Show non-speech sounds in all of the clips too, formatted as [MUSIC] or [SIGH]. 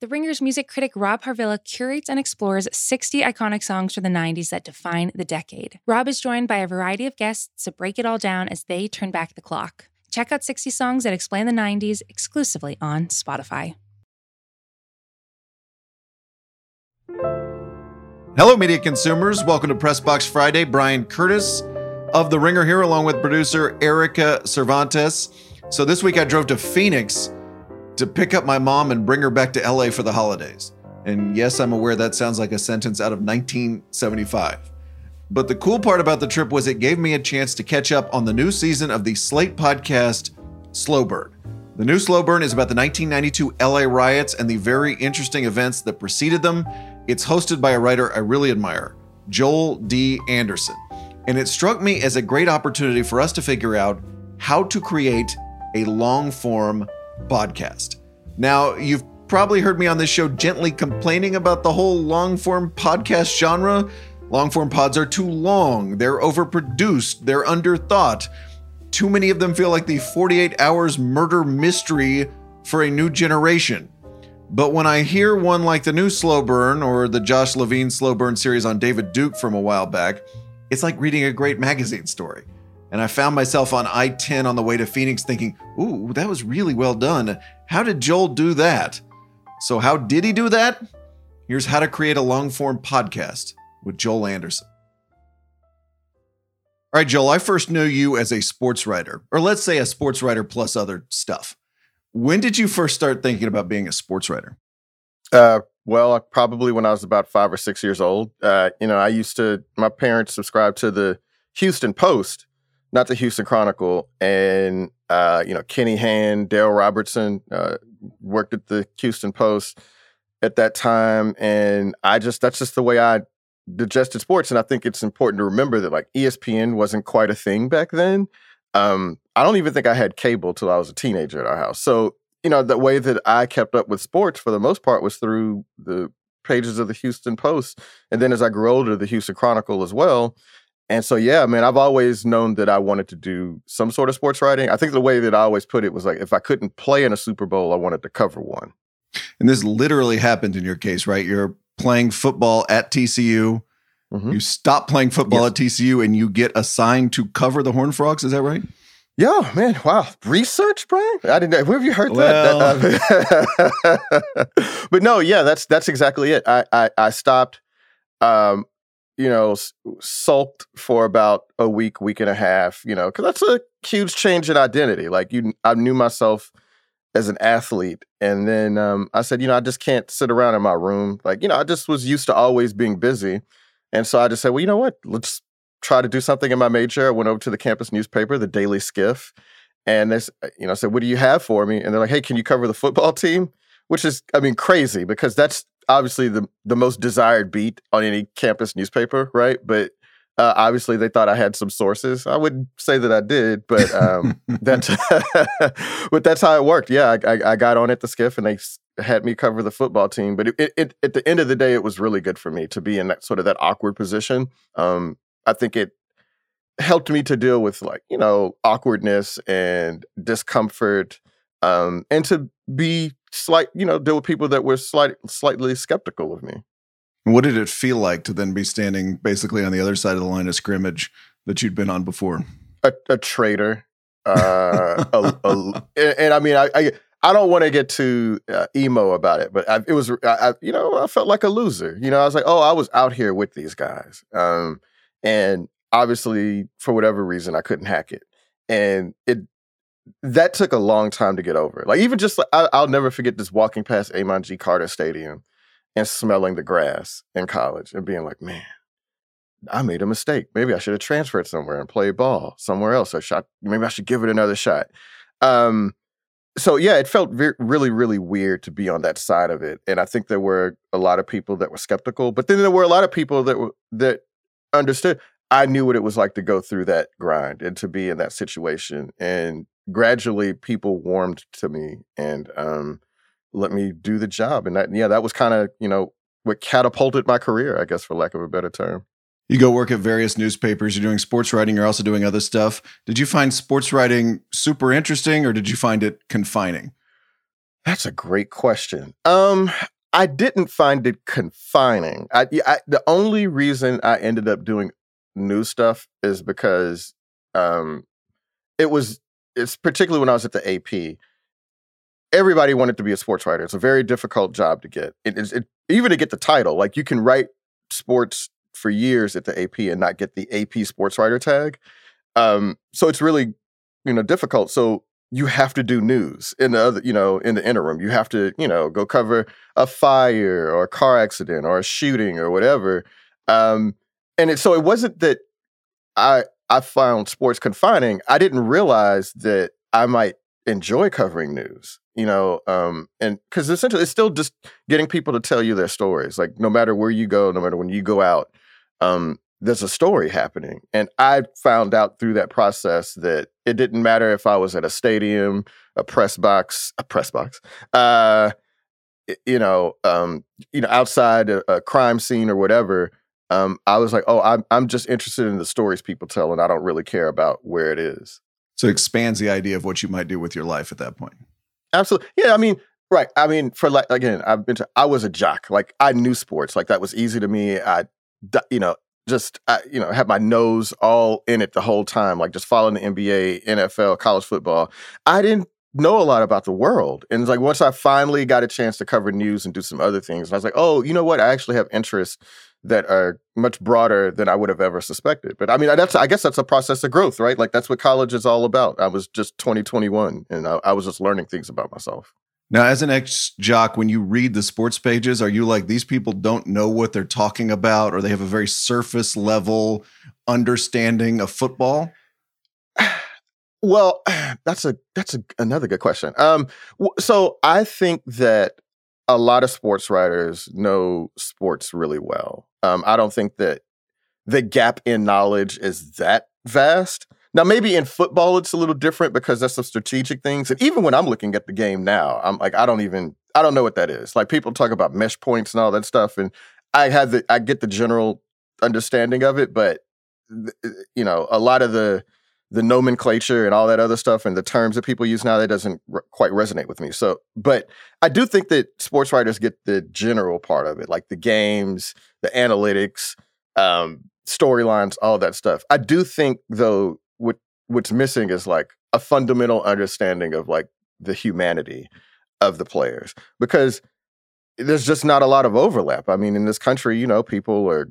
The Ringer's music critic Rob Harvilla curates and explores 60 iconic songs from the 90s that define the decade. Rob is joined by a variety of guests to break it all down as they turn back the clock. Check out 60 Songs That Explain the 90s exclusively on Spotify. Hello, media consumers. Welcome to Press Box Friday. Bryan Curtis of The Ringer here, along with producer Erika Cervantes. So, this week I drove to Phoenix to pick up my mom and bring her back to LA for the holidays. And yes, I'm aware that sounds like a sentence out of 1975. But the cool part about the trip was it gave me a chance to catch up on the new season of the Slate podcast, Slow Burn. The new Slow Burn is about the 1992 LA riots and the very interesting events that preceded them. It's hosted by a writer I really admire, Joel D. Anderson. And it struck me as a great opportunity for us to figure out how to create a long form podcast. Now, you've probably heard me on this show gently complaining about the whole long form podcast genre. Long form pods are too long, they're overproduced, they're underthought. Too many of them feel like the 48 hours murder mystery for a new generation. But when I hear one like the new Slow Burn or the Josh Levin Slow Burn series on David Duke from a while back, it's like reading a great magazine story. And I found myself on I 10 on the way to Phoenix thinking, ooh, that was really well done. How did Joel do that? So, how did he do that? Here's how to create a long form podcast with Joel Anderson. All right, Joel, I first knew you as a sports writer, or let's say a sports writer plus other stuff. When did you first start thinking about being a sports writer? Uh, well, probably when I was about five or six years old. Uh, you know, I used to, my parents subscribed to the Houston Post, not the Houston Chronicle. And, uh, you know, Kenny Hand, Dale Robertson uh, worked at the Houston Post at that time. And I just, that's just the way I digested sports. And I think it's important to remember that like ESPN wasn't quite a thing back then. Um, I don't even think I had cable till I was a teenager at our house. So, you know, the way that I kept up with sports for the most part was through the pages of the Houston Post. And then as I grew older, the Houston Chronicle as well. And so, yeah, man, I've always known that I wanted to do some sort of sports writing. I think the way that I always put it was like, if I couldn't play in a Super Bowl, I wanted to cover one. And this literally happened in your case, right? You're playing football at TCU. Mm-hmm. You stop playing football yes. at TCU and you get assigned to cover the Horned Frogs. Is that right? Yeah, man. Wow. Research, Bryan? I didn't know. Where have you heard well. that? [LAUGHS] but no, yeah, that's that's exactly it. I I, I stopped um, you know, sulked for about a week, week and a half, you know, because that's a huge change in identity. Like you, I knew myself as an athlete, and then um, I said, you know, I just can't sit around in my room. Like, you know, I just was used to always being busy, and so I just said, well, you know what? Let's try to do something in my major. I went over to the campus newspaper, the Daily Skiff, and they, you know, I said, what do you have for me? And they're like, hey, can you cover the football [LAUGHS] team? Which is, I mean, crazy because that's obviously the the most desired beat on any campus newspaper, right? But uh, obviously, they thought I had some sources. I wouldn't say that I did, but um, that's [LAUGHS] [LAUGHS] but that's how it worked. Yeah, I, I, I, got on at the skiff, and they had me cover the football team. But it, it, it, at the end of the day, it was really good for me to be in that sort of that awkward position. Um, I think it helped me to deal with like you know awkwardness and discomfort, um, and to be slight, you know, deal with people that were slight, slightly skeptical of me. What did it feel like to then be standing basically on the other side of the line of scrimmage that you'd been on before? A, a traitor. Uh, [LAUGHS] a, a, and, and, I mean, I, I, I don't want to get too uh, emo about it, but I, it was, I, you know, I felt like a loser. You know, I was like, oh, I was out here with these guys, um, and obviously, for whatever reason, I couldn't hack it, and it that took a long time to get over. Like even just, I, will never forget this walking past Amon G. Carter Stadium and smelling the grass in college and being like, man, I made a mistake. Maybe I should have transferred somewhere and played ball somewhere else. Or shot. Maybe I should give it another shot. Um, so yeah, it felt really, really weird to be on that side of it, and I think there were a lot of people that were skeptical, but then there were a lot of people that were that understood. I knew what it was like to go through that grind and to be in that situation, and gradually people warmed to me and um, let me do the job. And that, yeah, that was kind of, you know, what catapulted my career, I guess, for lack of a better term. You go work at various newspapers, you're doing sports writing, you're also doing other stuff. Did you find sports writing super interesting or did you find it confining? That's a great question. Um, I didn't find it confining. I, I the only reason I ended up doing new stuff is because um, it was it's particularly when I was at the AP. Everybody wanted to be a sports writer. It's a very difficult job to get. It is it, even to get the title. Like you can write sports for years at the AP and not get the AP sports writer tag. Um, so it's really you know difficult. So you have to do news in the other, you know, in the interim. You have to, you know, go cover a fire or a car accident or a shooting or whatever. Um, and it, so it wasn't that I I found sports confining. I didn't realize that I might enjoy covering news, you know, um, and because essentially it's still just getting people to tell you their stories. Like no matter where you go, no matter when you go out, um, there's a story happening. And I found out through that process that it didn't matter if I was at a stadium, a press box, a press box, uh, you know, um, you know, outside a, a crime scene or whatever. Um, I was like, oh, I'm I'm just interested in the stories people tell, and I don't really care about where it is. So it expands the idea of what you might do with your life at that point. Absolutely, yeah. I mean, right. I mean, for like again, I've been to. I was a jock. Like I knew sports. Like that was easy to me. I, you know, just I, you know had my nose all in it the whole time like just following the nba nfl college football i didn't know a lot about the world and it's like once i finally got a chance to cover news and do some other things i was like oh you know what i actually have interests that are much broader than i would have ever suspected but i mean that's i guess that's a process of growth right like that's what college is all about i was just 2021 and I, I was just learning things about myself now, as an ex jock, when you read the sports pages, are you like, these people don't know what they're talking about, or they have a very surface level understanding of football? [SIGHS] Well, [SIGHS] that's a that's a, another good question. Um, so I think that a lot of sports writers know sports really well. Um, I don't think that the gap in knowledge is that vast. Now, maybe in football, it's a little different because that's some strategic things. And even when I'm looking at the game now, I'm like, I don't even, I don't know what that is. Like people talk about mesh points and all that stuff. And I have the, I get the general understanding of it, but, you know, a lot of the, the nomenclature and all that other stuff and the terms that people use now that doesn't r- quite resonate with me. So, but I do think that sports writers get the general part of it, like the games, the analytics, um, storylines, all that stuff. I do think though what what's missing is like a fundamental understanding of like the humanity of the players because there's just not a lot of overlap. I mean, in this country, you know, people are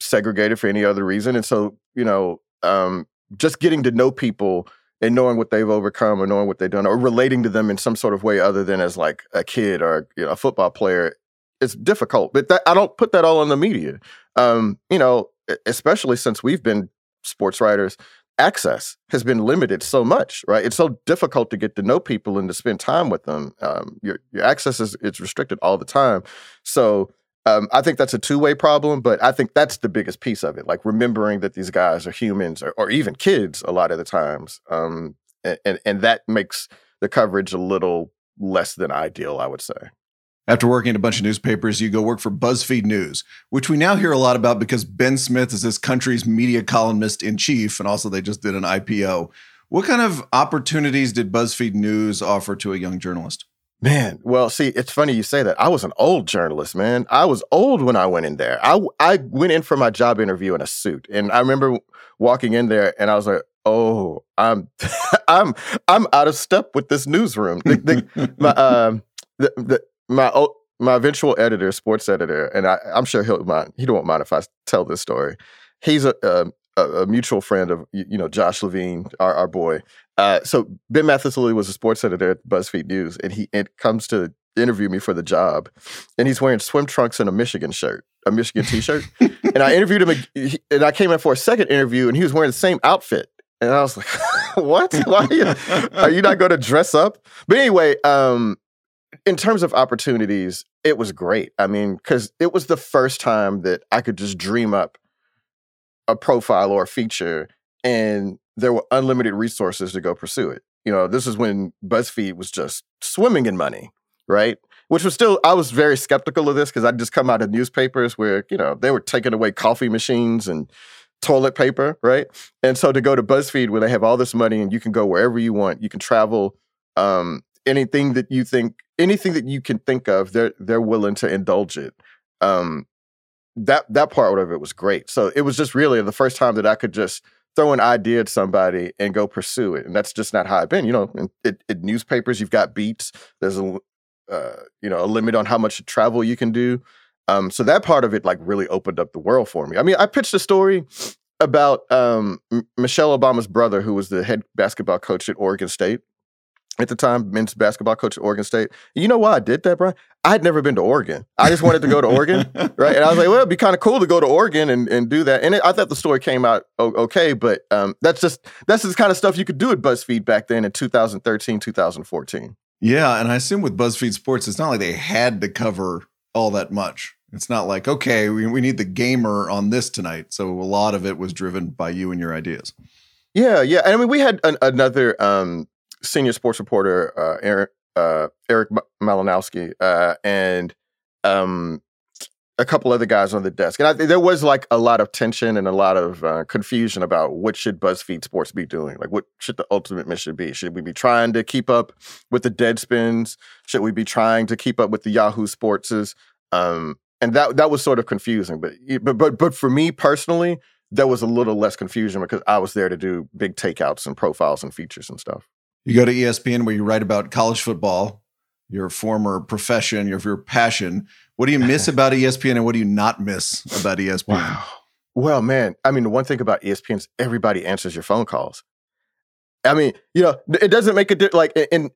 segregated for any other reason, and so you know, um, just getting to know people and knowing what they've overcome or knowing what they've done or relating to them in some sort of way other than as like a kid or you know, a football player it's difficult but that, i don't put that all on the media um, you know especially since we've been sports writers access has been limited so much, right? It's so difficult to get to know people and to spend time with them. Um, your your access is it's restricted all the time. So um, I think that's a two way problem, but I think that's the biggest piece of it. Like remembering that these guys are humans or, or even kids a lot of the times, um, and and that makes the coverage a little less than ideal, I would say. After working at a bunch of newspapers, you go work for BuzzFeed News, which we now hear a lot about because Ben Smith is this country's media columnist in chief, and also they just did an IPO. What kind of opportunities did BuzzFeed News offer to a young journalist? Man, well, see, it's funny you say that. I was an old journalist, man. I was old when I went in there. I, I went in for my job interview in a suit, and I remember walking in there, and I was like, "Oh, I'm, [LAUGHS] I'm, I'm out of step with this newsroom." The, the, my, [LAUGHS] um, the, the my my eventual editor, sports editor, and I, am sure he'll mind. He don't mind if I tell this story. He's a, a, a mutual friend of you know Josh Levin, our, our boy. Uh, so Ben Mathis-Lilley was a sports editor at BuzzFeed News, and he it comes to interview me for the job, and he's wearing swim trunks and a Michigan shirt, a Michigan T-shirt. and I [LAUGHS] interviewed him, and I came in for a second interview, and he was wearing the same outfit. And I was like, [LAUGHS] "What? Why are you, are you not going to dress up?" But anyway, um, in terms of opportunities, it was great. I mean, because it was the first time that I could just dream up a profile or a feature, and there were unlimited resources to go pursue it. You know, this is when BuzzFeed was just swimming in money, right? Which was still, I was very skeptical of this because I'd just come out of newspapers where, you know, they were taking away coffee machines and toilet paper, right? And so to go to BuzzFeed where they have all this money and you can go wherever you want, you can travel um, anything that you think anything that you can think of, they're they're willing to indulge it. Um, that that part of it was great. So it was just really the first time that I could just throw an idea at somebody and go pursue it. And that's just not how I've been. You know, in, in, in newspapers, you've got beats. There's a uh, you know a limit on how much travel you can do. Um, so that part of it like really opened up the world for me. I mean, I pitched a story about um, M- Michelle Obama's brother, who was the head basketball coach at Oregon State at the time, men's basketball coach at Oregon State. You know why I did that, Bryan? I had never been to Oregon. I just wanted to go to Oregon, [LAUGHS] right? And I was like, well, it'd be kind of cool to go to Oregon and, and do that. And it, I thought the story came out okay, but um, that's just that's the kind of stuff you could do at BuzzFeed back then in 2013, 2014. Yeah, and I assume with BuzzFeed Sports, it's not like they had to cover all that much. It's not like, okay, we, we need the gamer on this tonight. So a lot of it was driven by you and your ideas. Yeah, yeah. And I mean, we had an, another um, senior sports reporter, uh, Eric, uh, Erik Malinowski, uh, and um, a couple other guys on the desk. And I, there was like a lot of tension and a lot of uh, confusion about what should BuzzFeed Sports be doing? Like, what should the ultimate mission be? Should we be trying to keep up with the Deadspins? Should we be trying to keep up with the Yahoo Sportses? Um, and that that was sort of confusing. But but but but for me personally, there was a little less confusion because I was there to do big takeouts and profiles and features and stuff. You go to ESPN where you write about college football, your former profession, your your passion. What do you miss [LAUGHS] about ESPN and what do you not miss about ESPN? Wow. Well, man, I mean, the one thing about ESPN is everybody answers your phone calls. I mean, you know, it doesn't make a di- like in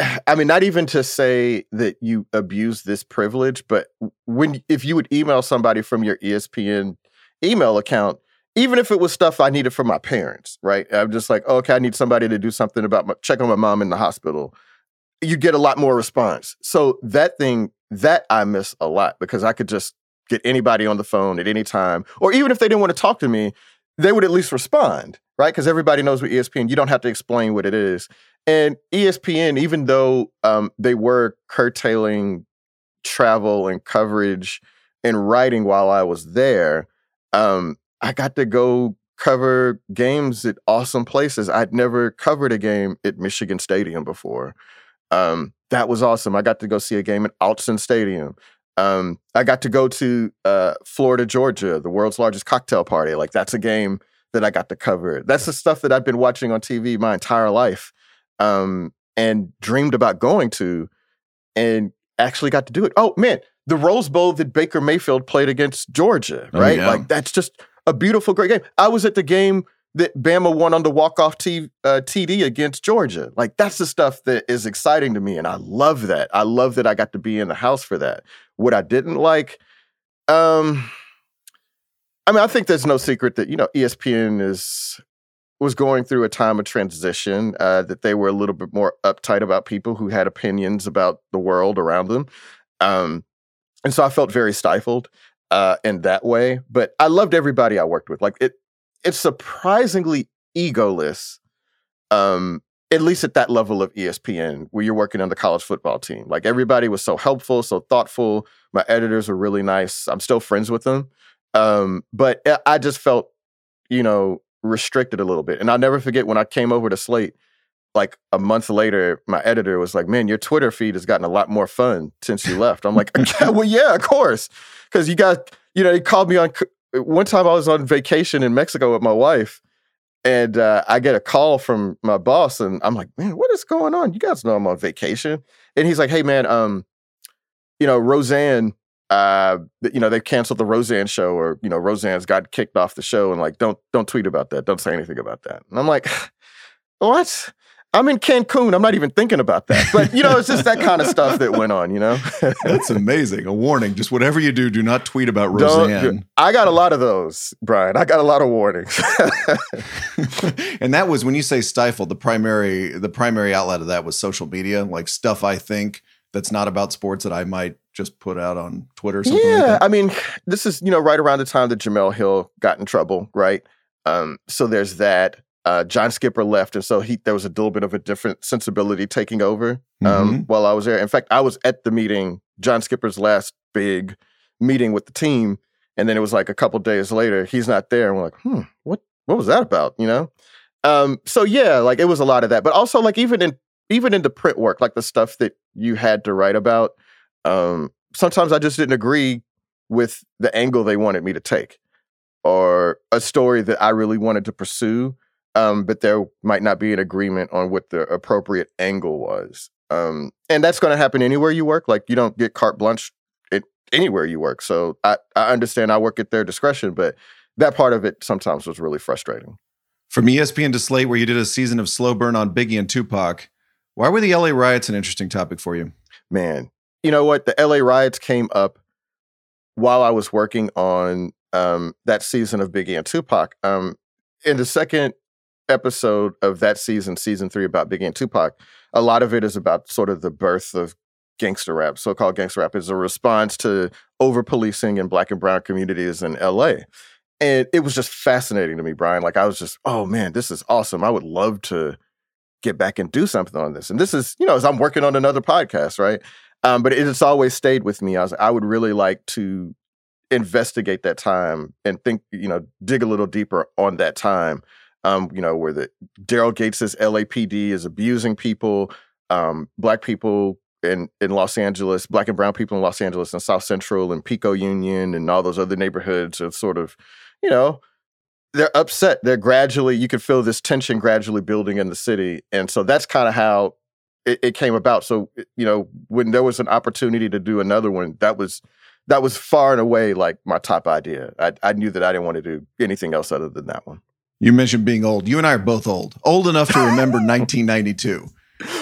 [SIGHS] I mean, not even to say that you abuse this privilege, but when if you would email somebody from your ESPN email account, even if it was stuff I needed from my parents, right? I'm just like, okay, I need somebody to do something about my, check on my mom in the hospital. You get a lot more response. So that thing that I miss a lot because I could just get anybody on the phone at any time, or even if they didn't want to talk to me, they would at least respond, right? Because everybody knows with ESPN, you don't have to explain what it is. And ESPN, even though um, they were curtailing travel and coverage and writing while I was there, um, I got to go cover games at awesome places. I'd never covered a game at Michigan Stadium before. Um, that was awesome. I got to go see a game at Autzen Stadium. Um, I got to go to uh, Florida, Georgia, the world's largest cocktail party. Like that's a game that I got to cover. That's the stuff that I've been watching on TV my entire life um, and dreamed about going to and actually got to do it. Oh man, the Rose Bowl that Baker Mayfield played against Georgia, oh, right? Oh, yeah. Like that's just a beautiful, great game. I was at the game that Bama won on the walk-off t- uh, TD against Georgia. Like that's the stuff that is exciting to me, and I love that. I love that I got to be in the house for that. What I didn't like, um, I mean, I think there's no secret that you know ESPN is was going through a time of transition, uh, that they were a little bit more uptight about people who had opinions about the world around them. Um, and so I felt very stifled uh, in that way. But I loved everybody I worked with. Like it, it's surprisingly egoless, um, at least at that level of ESPN, where you're working on the college football team. Like everybody was so helpful, so thoughtful. My editors were really nice. I'm still friends with them. Um, but eh, I just felt, you know, restricted a little bit. And I'll never forget when I came over to Slate, like a month later, my editor was like, Man, your Twitter feed has gotten a lot more fun since you left. I'm like, [LAUGHS] Well, yeah, of course. Because you got, you know, he called me on one time I was on vacation in Mexico with my wife. And uh, I get a call from my boss, and I'm like, man, what is going on? You guys know I'm on vacation. And he's like, hey, man, um, you know, Roseanne uh, you know, they've canceled the Roseanne show, or you know, Roseanne's got kicked off the show, and like, don't don't tweet about that, don't say anything about that. And I'm like, what? I'm in Cancun. I'm not even thinking about that. But you know, it's just that kind of stuff that went on. You know, [LAUGHS] that's amazing. A warning: just whatever you do, do not tweet about Roseanne. Don't, I got a lot of those, Bryan. I got a lot of warnings. [LAUGHS] and that was when you say stifled. The primary the primary outlet of that was social media, like stuff I think that's not about sports that I might just put out on Twitter. Or something. Yeah, like I mean, this is you know right around the time that Jemele Hill got in trouble, right? Um, so there's that. Uh, John Skipper left, and so he there was a little bit of a different sensibility taking over um, mm-hmm. while I was there. In fact, I was at the meeting, John Skipper's last big meeting with the team, and then it was like a couple days later, he's not there, and we're like, hmm, what what was that about? You know? Um, so yeah, like it was a lot of that, but also like even in even in the print work, like the stuff that you had to write about, um, sometimes I just didn't agree with the angle they wanted me to take or a story that I really wanted to pursue. Um, but there might not be an agreement on what the appropriate angle was. Um, and that's going to happen anywhere you work. Like you don't get carte blanche it, anywhere you work. So I, I understand I work at their discretion, but that part of it sometimes was really frustrating. From ESPN to Slate, where you did a season of slow burn on Biggie and Tupac, why were the LA riots an interesting topic for you? Man, you know what? The LA riots came up while I was working on um, that season of Biggie and Tupac. Um, in the second episode of that season, season three, about Biggie and Tupac, a lot of it is about sort of the birth of gangster rap. So called gangster rap is a response to over policing in black and brown communities in LA. And it was just fascinating to me, Bryan. Like I was just, oh man, this is awesome. I would love to get back and do something on this. And this is, you know, as I'm working on another podcast, right? Um, but it's always stayed with me. I was, I would really like to investigate that time and think, you know, dig a little deeper on that time. Um, you know, where the Daryl Gates's LAPD is abusing people, um, black people in in Los Angeles, black and brown people in Los Angeles and South Central and Pico Union and all those other neighborhoods are sort of, you know, they're upset. They're gradually, you could feel this tension gradually building in the city. And so that's kind of how it, it, came about. So, you know, when there was an opportunity to do another one, that was that was far and away like my top idea. I, I knew that I didn't want to do anything else other than that one. You mentioned being old. You and I are both old, old enough to remember [LAUGHS] 1992.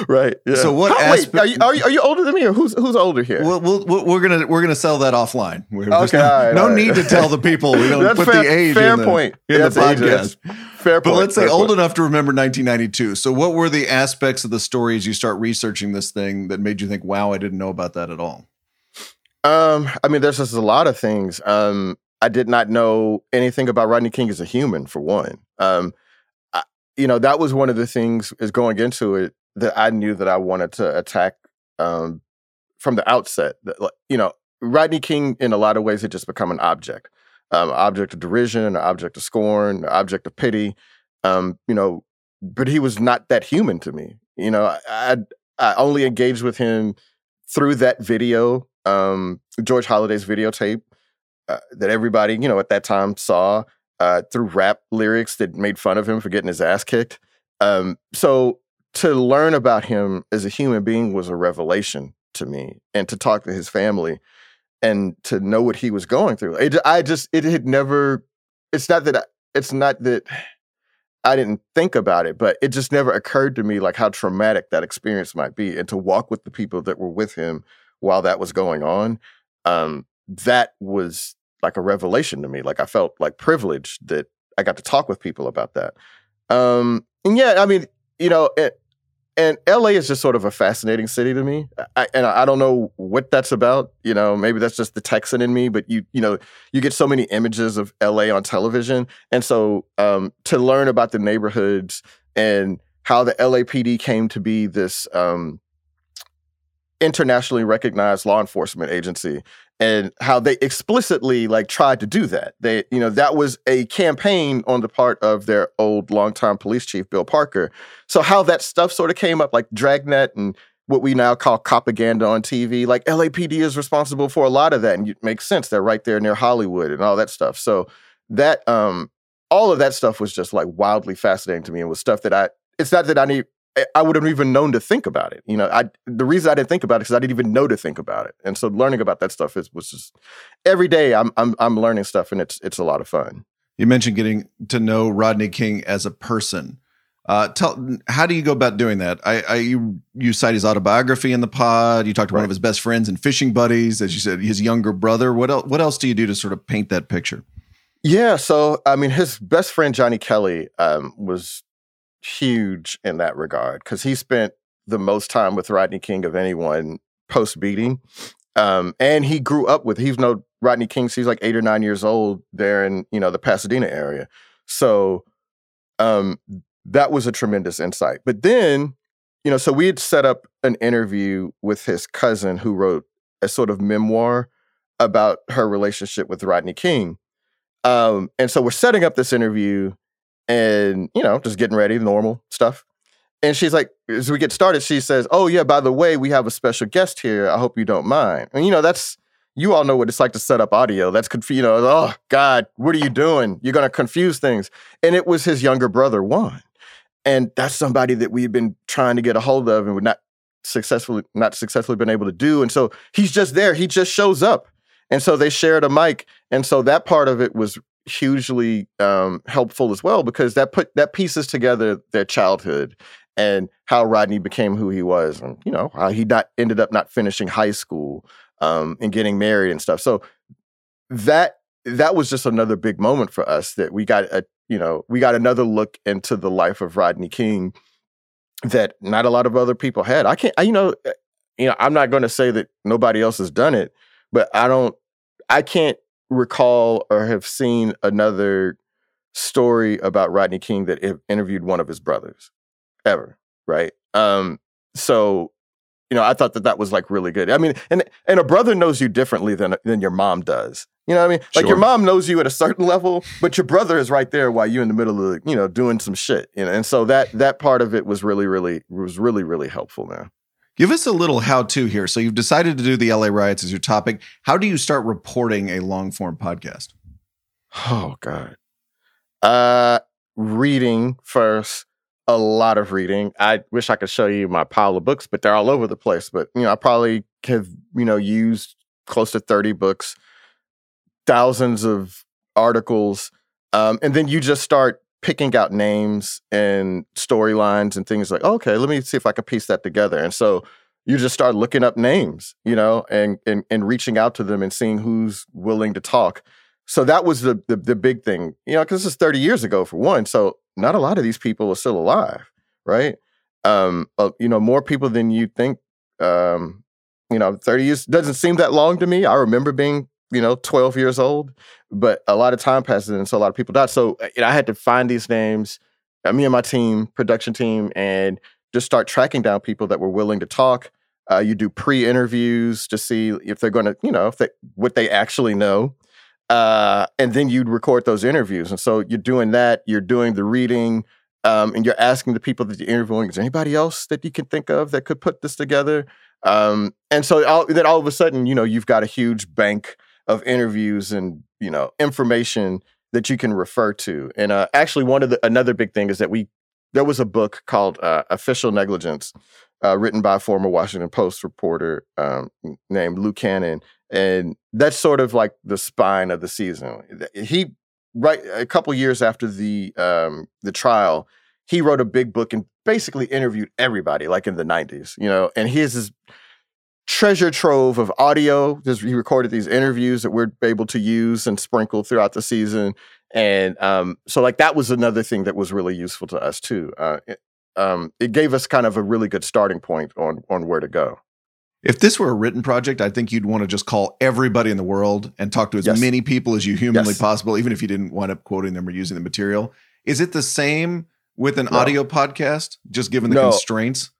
Right. Yeah. So what? How, wait, are you, are you, are you older than me, or who's who's older here? We'll, we'll, we're gonna we're gonna sell that offline. We're, okay. No, right, no right. need to tell the people. We don't [LAUGHS] put fair, the age. Fair in the, point. In yeah, the podcast. Fair point. but let's say fair old point. enough to remember 1992. So what were the aspects of the story as you start researching this thing that made you think, "Wow, I didn't know about that at all"? Um, I mean, there's just a lot of things. Um, I did not know anything about Rodney King as a human, for one. Um, I, you know, that was one of the things is going into it that I knew that I wanted to attack um, from the outset. That, you know, Rodney King, in a lot of ways, had just become an object, um, object of derision, an object of scorn, an object of pity. Um, you know, but he was not that human to me. You know, I, I, I only engaged with him through that video um, George Holliday's videotape uh, that everybody, you know, at that time saw uh, through rap lyrics that made fun of him for getting his ass kicked. Um, so to learn about him as a human being was a revelation to me, and to talk to his family and to know what he was going through. It, I just, it had never. It's not that. I, it's not that. I didn't think about it, but it just never occurred to me like how traumatic that experience might be, and to walk with the people that were with him while that was going on, um, that was like a revelation to me. Like I felt like privileged that I got to talk with people about that. Um, and yeah, I mean, you know, and LA is just sort of a fascinating city to me. I, and I don't know what that's about. You know, maybe that's just the Texan in me. But you, you know, you get so many images of LA on television, and so um, to learn about the neighborhoods and how the LAPD came to be this um, internationally recognized law enforcement agency and how they explicitly like tried to do that. They, you know, that was a campaign on the part of their old longtime police chief, Bill Parker. So how that stuff sort of came up, like Dragnet and what we now call propaganda on TV, like LAPD is responsible for a lot of that, and it makes sense. They're right there near Hollywood and all that stuff. So that, um, all of that stuff was just like wildly fascinating to me, and was stuff that I. It's not that I need I would have even known to think about it. You know, I the reason I didn't think about it because I didn't even know to think about it. And so learning about that stuff is was just every day I'm I'm I'm learning stuff and it's it's a lot of fun. You mentioned getting to know Rodney King as a person. Uh, tell how do you go about doing that? I, I you you cite his autobiography in the pod. You talked to right. one of his best friends and fishing buddies, as you said, his younger brother. What else? What else do you do to sort of paint that picture? Yeah, so I mean, his best friend Johnny Kelly um, was huge in that regard because he spent the most time with Rodney King of anyone post beating. Um, and he grew up with he's no Rodney King. He's like eight or nine years old there in you know the Pasadena area. So um, that was a tremendous insight. But then you know, so we had set up an interview with his cousin who wrote a sort of memoir about her relationship with Rodney King. Um, and so we're setting up this interview and you know just getting ready normal stuff and she's like, as we get started, she says, "Oh yeah, by the way, we have a special guest here. I hope you don't mind." And you know, that's you all know what it's like to set up audio. That's conf- you know, oh God, what are you doing? You're gonna confuse things. And it was his younger brother, Juan, and that's somebody that we've been trying to get a hold of, and we're not successfully not successfully been able to do. And so he's just there. He just shows up, and so they shared a mic, and so that part of it was hugely um, helpful as well because that put that pieces together their childhood and how Rodney became who he was, and you know how he not ended up not finishing high school um, and getting married and stuff. So that that was just another big moment for us that we got a you know we got another look into the life of Rodney King that not a lot of other people had. I can't, I, you know, eh, you know, I'm not going to say that nobody else has done it, but I don't, I can't recall or have seen another story about Rodney King that interviewed one of his brothers ever, right? Um, so you know, I thought that that was like really good. I mean, and and a brother knows you differently than than your mom does. You know what I mean? Like sure. your mom knows you at a certain level, but your brother is right there while you're in the middle of you know doing some shit. You know, and so that that part of it was really, really was really, really helpful, man. Give us a little how to here. So you've decided to do the LA riots as your topic. How do you start reporting a long form podcast? Oh God. Uh reading first, a lot of reading. I wish I could show you my pile of books, but they're all over the place. But you know, I probably have, you know, used close to 30 books, thousands of articles. Um, and then you just start picking out names and storylines and things like, okay, let me see if I can piece that together. And so you just start looking up names, you know, and and and reaching out to them and seeing who's willing to talk. So that was the the, the big thing, you know, because this is 30 years ago for one. So not a lot of these people are still alive, right? Um, uh, you know, more people than you think. Um, you know, 30 years doesn't seem that long to me. I remember being, you know, 12 years old, but a lot of time passes and so a lot of people died. So uh, you know, I had to find these names, uh, me and my team, production team, and just start tracking down people that were willing to talk. Uh, you do pre-interviews to see if they're going to, you know, if they, what they actually know. Uh, and then you'd record those interviews. And so you're doing that, you're doing the reading, um, and you're asking the people that you're interviewing, is there anybody else that you can think of that could put this together? Um, and so all, then all of a sudden, you know, you've got a huge bank of interviews and, you know, information that you can refer to. And uh, actually, one of the another big thing is that we there was a book called uh, Official Negligence, uh, written by a former Washington Post reporter um, named Lou Cannon, and that's sort of like the spine of the season. He right a couple years after the um, the trial, he wrote a big book and basically interviewed everybody, like in the '90s, you know. And his treasure trove of audio. Just he recorded these interviews that we're able to use and sprinkle throughout the season. And um, so, like that was another thing that was really useful to us too. Uh, it, um, it gave us kind of a really good starting point on on where to go. If this were a written project, I think you'd want to just call everybody in the world and talk to as yes. many people as you humanly yes. possible, even if you didn't wind up quoting them or using the material. Is it the same with an no. audio podcast, just given the no. constraints?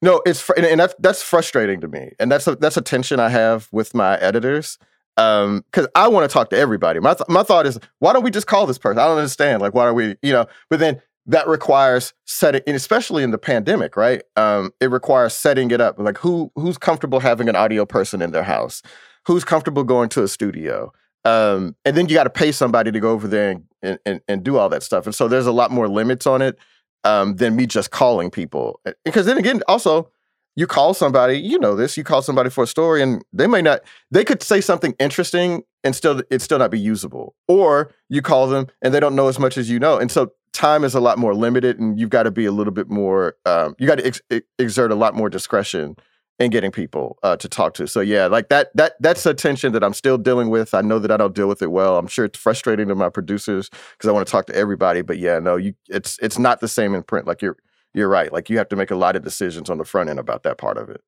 No, it's fr- and, that's that's frustrating to me, and that's a, that's a tension I have with my editors because um, I want to talk to everybody. My th- my thought is, why don't we just call this person? I don't understand. Like, why are we, you know? But then that requires setting, and especially in the pandemic, right? Um, it requires setting it up. Like who who's comfortable having an audio person in their house? Who's comfortable going to a studio? Um, and then you got to pay somebody to go over there and, and, and do all that stuff. And so there's a lot more limits on it um, than me just calling people. Because then again, also you call somebody, you know this, you call somebody for a story, and they may not. They could say something interesting and still it still not be usable. Or you call them and they don't know as much as you know, and so time is a lot more limited and you've got to be a little bit more um, you got to ex- exert a lot more discretion in getting people uh, to talk to so yeah like that that that's a tension that i'm still dealing with i know that i don't deal with it well i'm sure it's frustrating to my producers because i want to talk to everybody but yeah no you it's it's not the same in print like you're you're right like you have to make a lot of decisions on the front end about that part of it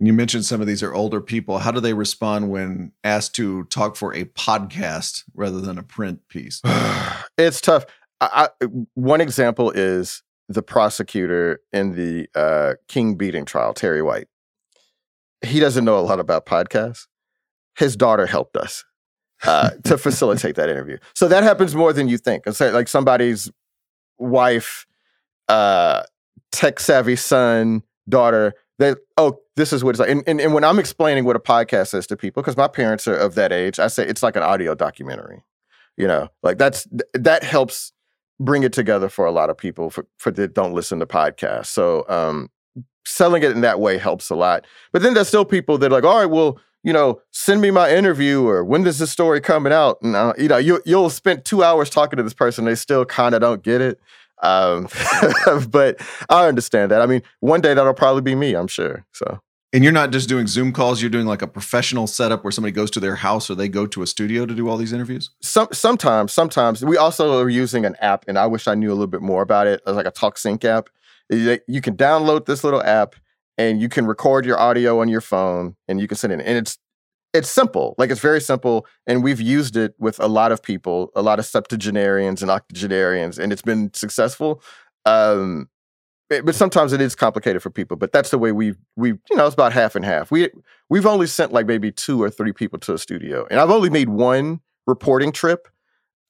you mentioned some of these are older people. How do they respond when asked to talk for a podcast rather than a print piece? [SIGHS] it's tough. I, one example is the prosecutor in the uh, King beating trial, Terry White. He doesn't know a lot about podcasts. His daughter helped us uh, to [LAUGHS] facilitate that interview. So that happens more than you think. It's like somebody's wife uh, tech savvy son, daughter, they oh, this is what it's like. And, and, and when I'm explaining what a podcast is to people, because my parents are of that age, I say it's like an audio documentary. You know, like that's that helps bring it together for a lot of people for, for that don't listen to podcasts. So um selling it in that way helps a lot. But then there's still people that are like, all right, well, you know, send me my interview or when does this story coming out? And uh, you know, you you'll spend two hours talking to this person, they still kind of don't get it. Um, [LAUGHS] but I understand that. I mean, one day that'll probably be me, I'm sure. So. And you're not just doing Zoom calls; you're doing like a professional setup where somebody goes to their house or they go to a studio to do all these interviews. Some sometimes, sometimes we also are using an app, and I wish I knew a little bit more about it. It's like a TalkSync app. You can download this little app, and you can record your audio on your phone, and you can send it. And it's it's simple. Like it's very simple. And we've used it with a lot of people, a lot of septuagenarians and octogenarians, and it's been successful. Um, but sometimes it is complicated for people. But that's the way we we you know it's about half and half. We we've only sent like maybe two or three people to a studio, and I've only made one reporting trip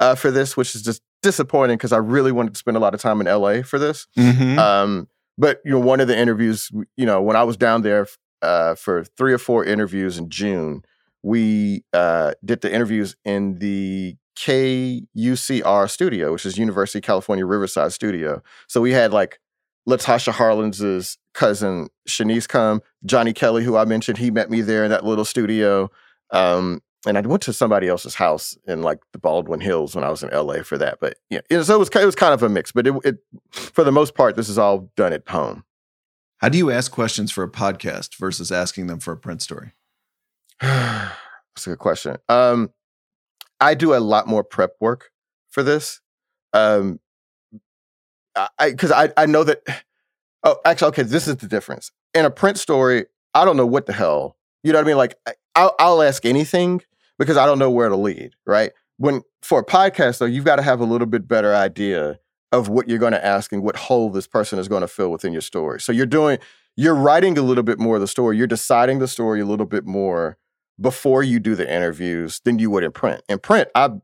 uh, for this, which is just disappointing because I really wanted to spend a lot of time in LA for this. Mm-hmm. Um, but you know, one of the interviews, you know, when I was down there uh, for three or four interviews in June, we uh, did the interviews in the KUCR studio, which is University of California Riverside studio. So we had like Latasha Harlins' cousin Shanice come, Johnny Kelly, who I mentioned, he met me there in that little studio. Um, and I went to somebody else's house in like the Baldwin Hills when I was in LA for that. But yeah, so it was it was kind of a mix. But it, it for the most part, this is all done at home. How do you ask questions for a podcast versus asking them for a print story? [SIGHS] That's a good question. Um, I do a lot more prep work for this. Um, I because I, I know that. [SIGHS] Oh, actually, okay. This is the difference. In a print story, I don't know what the hell. You know what I mean? Like, I'll, I'll ask anything because I don't know where to lead. Right. When for a podcast, though, you've got to have a little bit better idea of what you're going to ask and what hole this person is going to fill within your story. So you're doing, you're writing a little bit more of the story. You're deciding the story a little bit more before you do the interviews than you would in print. In print, I'm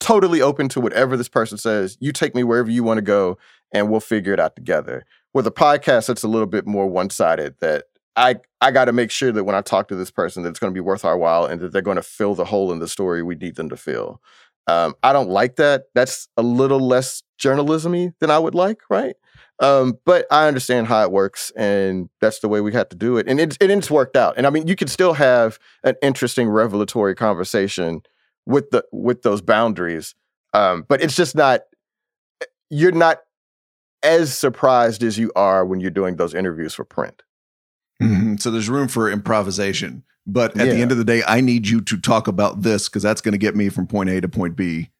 totally open to whatever this person says. You take me wherever you want to go and we'll figure it out together. With a podcast, it's a little bit more one sided that I, I got to make sure that when I talk to this person, that it's going to be worth our while and that they're going to fill the hole in the story we need them to fill. Um, I don't like that. That's a little less journalismy than I would like, right? Um, but I understand how it works, and that's the way we had to do it, and it's and it's worked out. And I mean, you can still have an interesting revelatory conversation with the with those boundaries, um, but it's just not. Eh, you're not as surprised as you are when you're doing those interviews for print. Mm-hmm. So there's room for improvisation, but at yeah. the end of the day, I need you to talk about this because that's going to get me from point A to point B.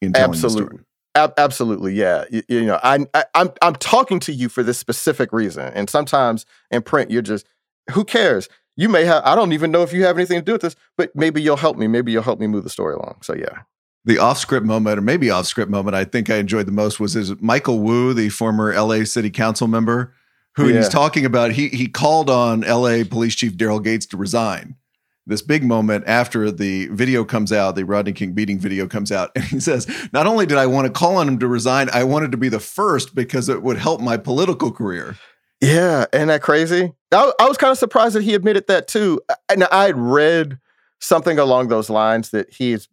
In telling Absolutely. the story. Ab- absolutely, yeah. You, you know, I, I, I'm I'm talking to you for this specific reason, and sometimes in print, you're just who cares? You may have. I don't even know if you have anything to do with this, but maybe you'll help me. Maybe you'll help me move the story along. So yeah. The off script moment, or maybe off script moment, I think I enjoyed the most was his Michael Woo, the former LA City Council member, who yeah. he's talking about. He he called on LA Police Chief Daryl Gates to resign this big moment after the video comes out, the Rodney King beating video comes out, [LAUGHS] and he says, Not only did I want to call on him to resign, I wanted to be the first because it would help my political career. Yeah, ain't that crazy? I, I was kind of surprised that he admitted that too. And I had read something along those lines that he is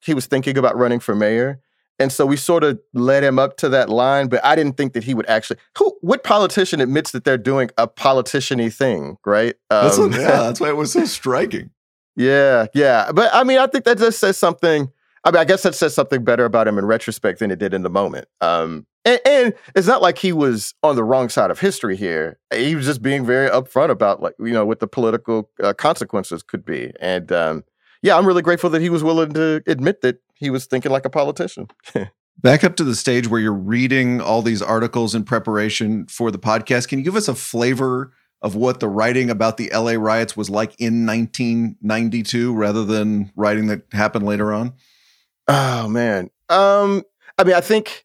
he was thinking about running for mayor. And so we sort of led him up to that line, but I didn't think that he would actually. Who? What politician admits that they're doing a politiciany thing, right? Um, that's what, yeah, [LAUGHS] that's why it was so striking. Yeah, yeah. But I mean, I think that just says something. I mean, I guess that says something better about him in retrospect than it did in the moment. Um, and, and, it's not like he was on the wrong side of history here. He was just being very upfront about, like, you know, what the political uh, consequences could be. And um, yeah, I'm really grateful that he was willing to admit that he was thinking like a politician. [LAUGHS] Back up to the stage where you're reading all these articles in preparation for the podcast. Can you give us a flavor of what the writing about the LA riots was like in 1992 rather than writing that happened later on? Oh man. Um I mean I think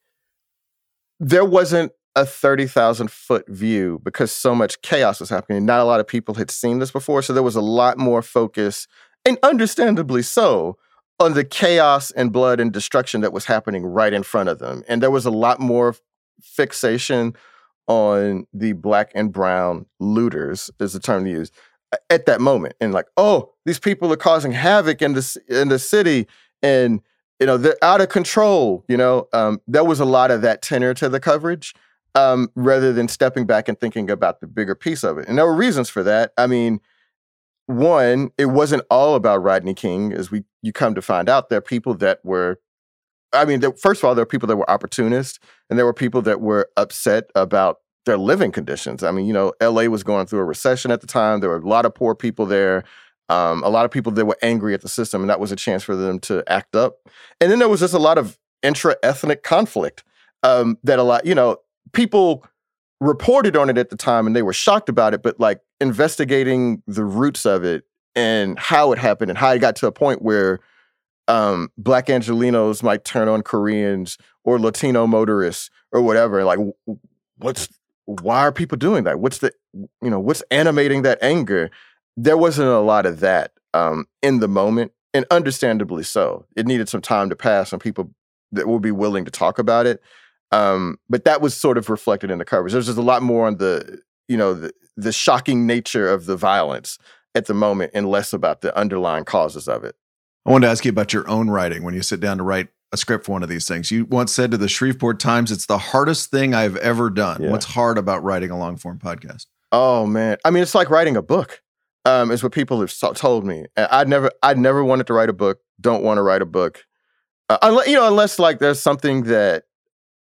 there wasn't a 30,000 foot view because so much chaos was happening. Not a lot of people had seen this before, so there was a lot more focus and understandably so on the chaos and blood and destruction that was happening right in front of them. And there was a lot more fixation on the black and brown looters, is the term to use, at that moment. And like, oh, these people are causing havoc in the in the city, and you know they're out of control. You know, um, there was a lot of that tenor to the coverage, um, rather than stepping back and thinking about the bigger piece of it. And there were reasons for that. I mean, one, it wasn't all about Rodney King, as we you come to find out. There are people that were I mean, there, first of all, there were people that were opportunists, and there were people that were upset about their living conditions. I mean, you know, LA was going through a recession at the time. There were a lot of poor people there. Um, a lot of people that were angry at the system, and that was a chance for them to act up. And then there was just a lot of intra-ethnic conflict um, that a lot, you know, people reported on it at the time, and they were shocked about it. But like investigating the roots of it and how it happened and how it got to a point where um, black Angelenos might turn on Koreans or Latino motorists or whatever. Like, what's why are people doing that? What's the you know what's animating that anger? There wasn't a lot of that um, in the moment, and understandably so. It needed some time to pass and people that would be willing to talk about it. Um, but that was sort of reflected in the coverage. There's just a lot more on the you know the the shocking nature of the violence at the moment, and less about the underlying causes of it. I wanted to ask you about your own writing when you sit down to write a script for one of these things. You once said to the Shreveport Times, "It's the hardest thing I've ever done." Yeah. What's hard about writing a long form podcast? Oh man, I mean, it's like writing a book. Um, is what people have told me. I never, I never wanted to write a book. Don't want to write a book, uh, unless you know, unless like there's something that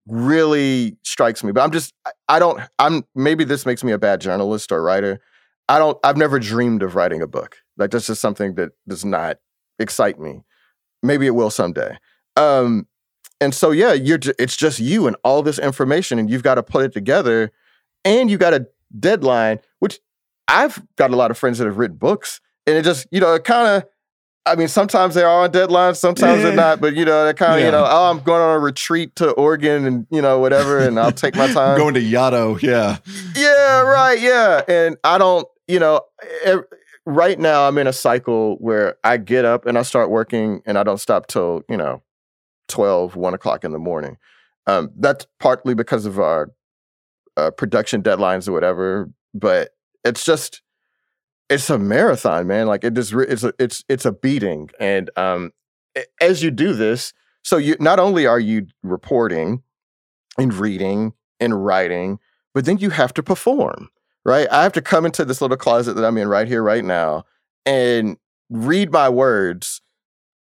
really strikes me. But I'm just, I don't. I'm maybe this makes me a bad journalist or writer. I don't. I've never dreamed of writing a book. Like that's just something that does not excite me. Maybe it will someday. Um, and so yeah, you're it's just you and all this information, and you've got to put it together, and you got a deadline. Which I've got a lot of friends that have written books, and it just you know it kind of. I mean, sometimes they are on deadlines, sometimes they're not. But you know, they're kind of yeah. you know, oh, I'm going on a retreat to Oregon and you know whatever, and I'll take my [LAUGHS] time. going to Yaddo, yeah, yeah, right, yeah. And I don't, you know, right now I'm in a cycle where I get up and I start working, and I don't stop till you know 12, 1 o'clock in the morning. Um, that's partly because of our uh, production deadlines or whatever, but it's just it's a marathon, man. Like it just it's a, it's it's a beating, and um, as you do this, so you not only are you reporting and reading and writing, but then you have to perform, right? I have to come into this little closet that I'm in right here, right now, and read my words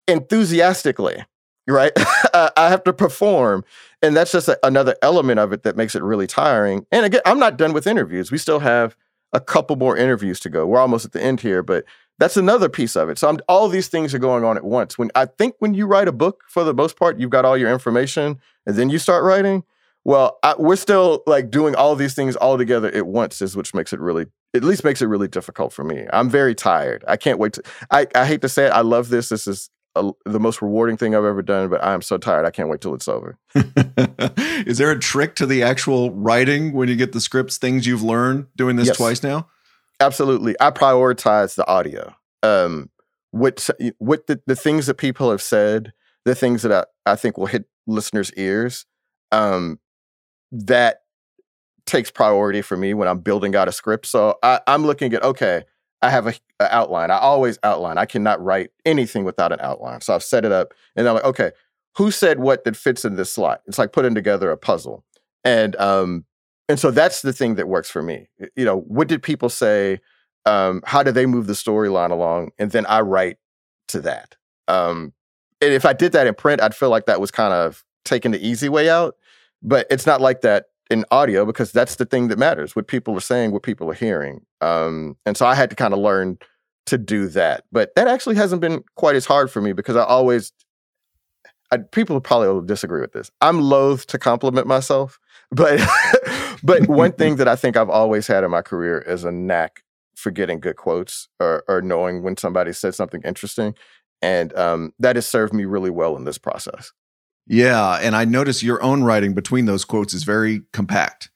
enthusiastically right? [LAUGHS] I have to perform. And that's just a, another element of it that makes it really tiring. And again, I'm not done with interviews. We still have a couple more interviews to go. We're almost at the end here, but that's another piece of it. So I'm, all these things are going on at once. When I think when you write a book, for the most part, you've got all your information, and then you start writing. Well, I, we're still like doing all these things all together at once, is which makes it really, at least makes it really difficult for me. I'm very tired. I can't wait to. I, I hate to say it. I love this. This is a, the most rewarding thing I've ever done, but I'm so tired. I can't wait till it's over. [LAUGHS] Is there a trick to the actual writing when you get the scripts, things you've learned doing this yes. twice now? Absolutely. I prioritize the audio. Um, what, what the, the things that people have said, the things that I, I think will hit listeners' ears, um, that takes priority for me when I'm building out a script. So I, I'm looking at, okay, I have a, a, outline. I always outline. I cannot write anything without an outline. So I've set it up, and I'm like, okay, who said what that fits in this slot? It's like putting together a puzzle, and um, and so that's the thing that works for me. You know, what did people say? Um, how do they move the storyline along? And then I write to that. Um, and if I did that in print, I'd feel like that was kind of taking the easy way out. But it's not like that in audio because that's the thing that matters what people are saying what people are hearing um, and so i had to kind of learn to do that but that actually hasn't been quite as hard for me because i always I, people probably will disagree with this. I'm loath to compliment myself but [LAUGHS] but one thing that i think i've always had in my career is a knack for getting good quotes or, or knowing when somebody said something interesting and um, that has served me really well in this process yeah, and I notice your own writing between those quotes is very compact,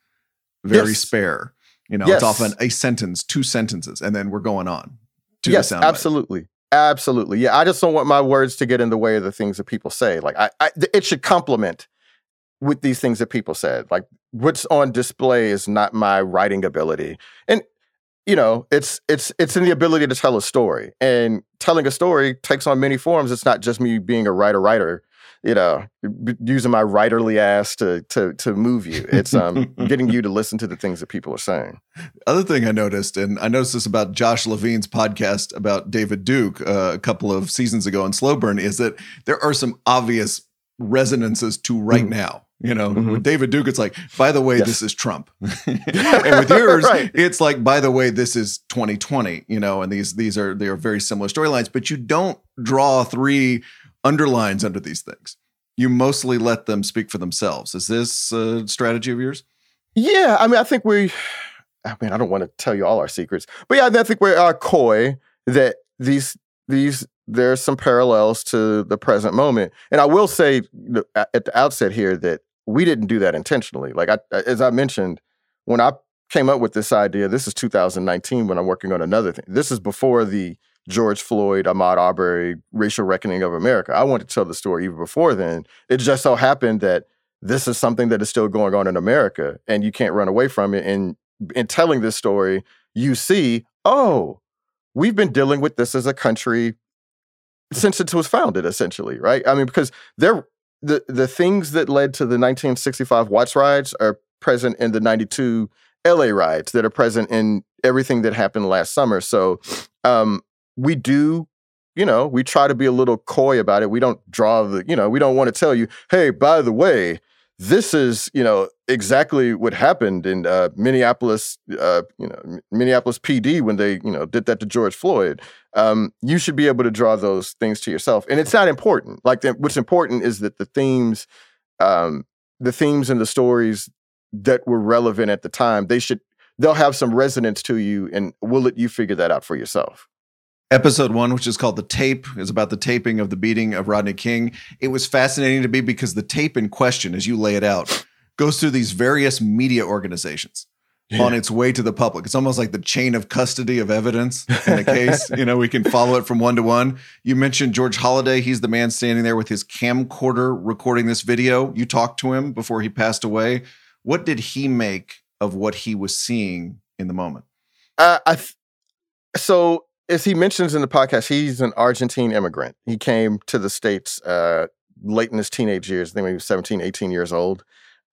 very yes. spare. You know, yes. it's often a sentence, two sentences, and then we're going on. to yes, absolutely, absolutely. Yeah, I just don't want my words to get in the way of the things that people say. Like, I, I it should complement with these things that people said. Like what's on display is not my writing ability. And you know, it's it's it's in the ability to tell a story. And telling a story takes on many forms. It's not just me being a writer writer, you know, using my writerly ass to to to move you. It's um getting you to listen to the things that people are saying. [LAUGHS] Other thing I noticed, and I noticed this about Josh Levin's podcast about David Duke uh, a couple of seasons ago in Slow Burn, is that there are some obvious resonances to right mm. now you know, mm-hmm. with David Duke, it's like, by the way, yes. this is Trump. [LAUGHS] [LAUGHS] and with yours, right. it's like, by the way, this is 2020. You know, and these these are they are very similar storylines, but you don't draw three underlines under these things. You mostly let them speak for themselves. Is this a strategy of yours? Yeah, I mean, I think we. I mean, I don't want to tell you all our secrets, but yeah, I think we are uh, coy that these these there's some parallels to the present moment. And I will say at the outset here that we didn't do that intentionally. Like I, as I mentioned, when I came up with this idea, this is 2019 when I'm working on another thing. This is before the George Floyd, Ahmaud Arbery racial reckoning of America. I wanted to tell the story even before then. It just so happened that this is something that is still going on in America and you can't run away from it. And in telling this story, you see, oh, we've been dealing with this as a country since it was founded, essentially, right? I mean, because there the the things that led to the 1965 Watts riots are present in the 92 LA riots that are present in everything that happened last summer. So um, we do, you know, we try to be a little coy about it. We don't draw the, you know, we don't want to tell you, hey, by the way, this is you know exactly what happened in uh, Minneapolis, uh, you know Minneapolis PD when they you know did that to George Floyd. Um, you should be able to draw those things to yourself, and it's not important. Like the, what's important is that the themes, um, the themes and the stories that were relevant at the time, they should they'll have some resonance to you, and we'll let you figure that out for yourself. Episode one, which is called The Tape, is about the taping of the beating of Rodney King. It was fascinating to me because the tape in question, as you lay it out, goes through these various media organizations yeah. on its way to the public. It's almost like the chain of custody of evidence in a [LAUGHS] case. you know, we can follow it from one to one. You mentioned George Holliday. He's the man standing there with his camcorder recording this video. You talked to him before he passed away. What did he make of what he was seeing in the moment? Uh, I th- so as he mentions in the podcast, he's an Argentine immigrant. He came to the States uh, late in his teenage years. I think he was 17, 18 years old.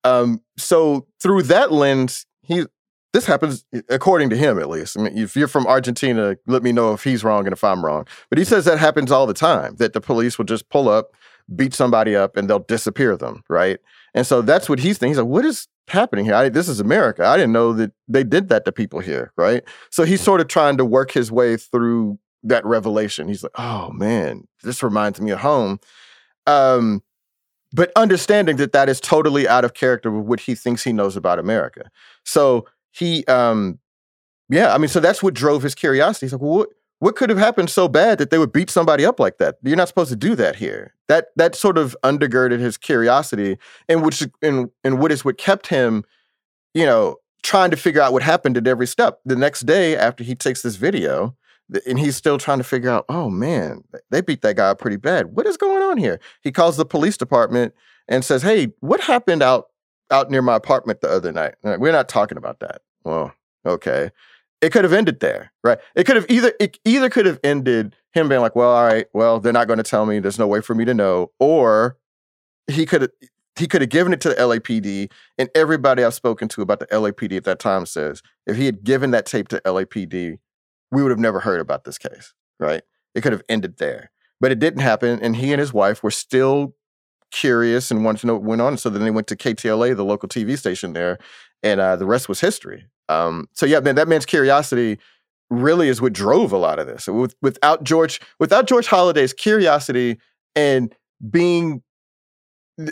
Um, so through that lens, he this happens according to him at least. I mean, if you're from Argentina, let me know if he's wrong and if I'm wrong. But he says that happens all the time. That the police will just pull up, beat somebody up, and they'll disappear them, right? And so that's what he's thinking. He's like, what is happening here? I, this is America. I didn't know that they did that to people here, right? So he's sort of trying to work his way through that revelation. He's like, oh man, this reminds me of home. Um, but understanding that that is totally out of character with what he thinks he knows about America. So he, um, yeah, I mean, so that's what drove his curiosity. He's like, well, what, what could have happened so bad that they would beat somebody up like that? You're not supposed to do that here. That that sort of undergirded his curiosity, and which and and what is what kept him, you know, trying to figure out what happened at every step. The next day after he takes this video, and he's still trying to figure out, oh man, they beat that guy pretty bad. What is going on here? He calls the police department and says, hey, what happened out out near my apartment the other night? We're not talking about that. Well, okay it could have ended there, right? It could have either it either could have ended him being like, "Well, all right, well, they're not going to tell me. There's no way for me to know," or he could have he could have given it to the LAPD, and everybody I've spoken to about the LAPD at that time says if he had given that tape to LAPD, we would have never heard about this case, right? It could have ended there, but it didn't happen, and he and his wife were still curious and wanted to know what went on. So then they went to KTLA, the local TV station there, and uh, the rest was history. Um, so yeah, man, that man's curiosity really is what drove a lot of this. With, without George, without George Holliday's curiosity and being,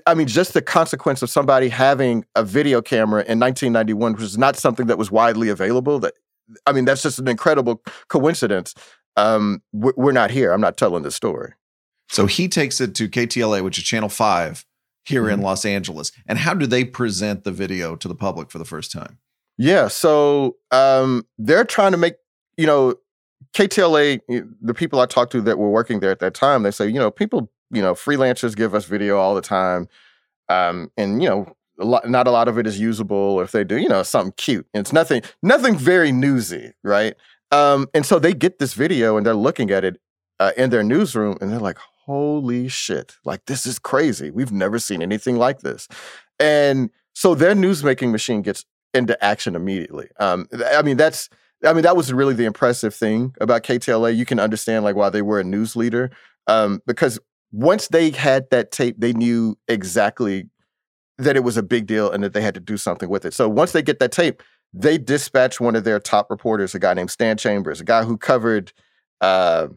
I mean, just the consequence of somebody having a video camera in 1991, which is not something that was widely available. That I mean, that's just an incredible coincidence. Um, we're not here. I'm not telling the story. So he takes it to KTLA, which is Channel Five here mm-hmm. in Los Angeles. And how do they present the video to the public for the first time? Yeah, so um, they're trying to make you know KTLA. The people I talked to that were working there at that time, they say you know people you know freelancers give us video all the time. um, and you know, a lot, not a lot of it is usable. If they do, you know, something cute. It's nothing, nothing very newsy, right? Um, and so they get this video and they're looking at it uh, in their newsroom, and they're like, "Holy shit! Like this is crazy. We've never seen anything like this." And so their newsmaking machine gets into action immediately. Um, I mean, that's I mean, that was really the impressive thing about KTLA. You can understand like why they were a news leader um, because once they had that tape, they knew exactly that it was a big deal and that they had to do something with it. So once they get that tape, they dispatch one of their top reporters, a guy named Stan Chambers, a guy who covered uh,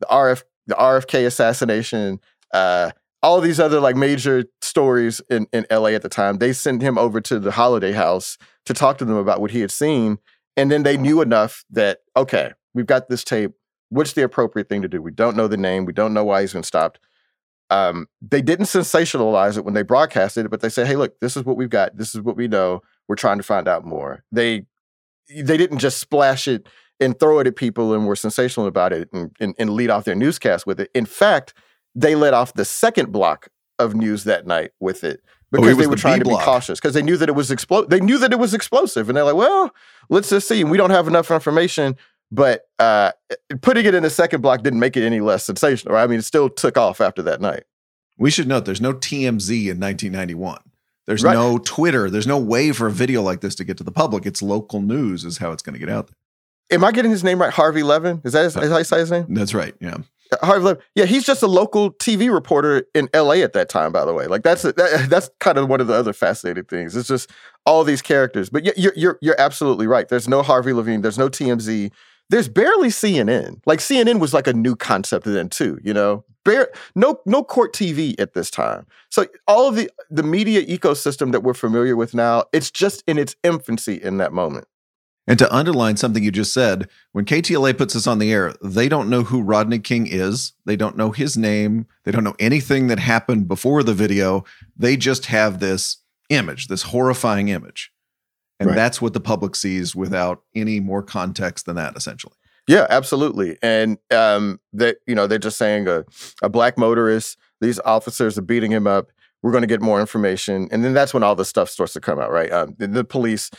the RF the RFK assassination, uh, all these other like major stories in, in LA at the time. They sent him over to the Holliday House to talk to them about what he had seen. And then they knew enough that, okay, we've got this tape. What's the appropriate thing to do? We don't know the name. We don't know why he's been stopped. Um, they didn't sensationalize it when they broadcasted it, but they said, "Hey, look, this is what we've got. This is what we know. We're trying to find out more." They they didn't just splash it and throw it at people and were sensational about it and, and, and lead off their newscast with it. In fact, they let off the second block of news that night with it Oh, because was they were the trying to be cautious because they knew that it was explo- They knew that it was explosive, and they're like, "Well, let's just see. We don't have enough information." But uh, putting it in the second block didn't make it any less sensational. Right? I mean, it still took off after that night. We should note there's no TMZ in 1991. There's Right. no Twitter. There's no way for a video like this to get to the public. It's local news, is how it's going to get out there. Am I getting his name right? Harvey Levin? Is that his, is how you say his name? That's right. Yeah. Harvey Levin. Yeah, he's just a local TV reporter in LA at that time. By the way, like that's that, [LAUGHS] that's kind of one of the other fascinating things. It's just all these characters. But you're you're you're absolutely right. There's no Harvey Levin. There's no TMZ. There's barely CNN. Like CNN was like a new concept then too. You know, Bare, no no court TV at this time. So all of the the media ecosystem that we're familiar with now, it's just in its infancy in that moment. And to underline something you just said, when KTLA puts this on the air, they don't know who Rodney King is. They don't know his name. They don't know anything that happened before the video. They just have this image, this horrifying image. And Right. that's what the public sees without any more context than that, essentially. Yeah, absolutely. And um, that you know they're just saying a a black motorist. These officers are beating him up. We're going to get more information, and then that's when all the stuff starts to come out. Right? Um, the, the police.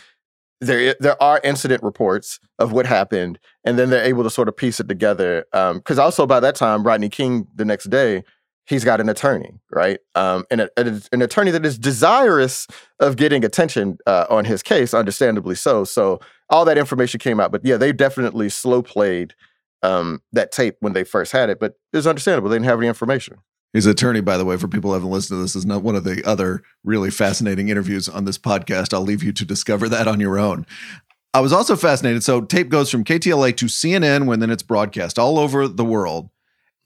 There, there are incident reports of what happened, and then they're able to sort of piece it together. Because also by that time, Rodney King, the next day, he's got an attorney, right? Um, and a, a- an attorney that is desirous of getting attention uh, on his case, understandably so. So all that information came out. But yeah, they definitely slow played um, that tape when they first had it. But it's understandable; they didn't have any information. His attorney, by the way, for people who haven't listened to this, is not one of the other really fascinating interviews on this podcast. I'll leave you to discover that on your own. I was also fascinated. So tape goes from KTLA to CNN when then it's broadcast all over the world.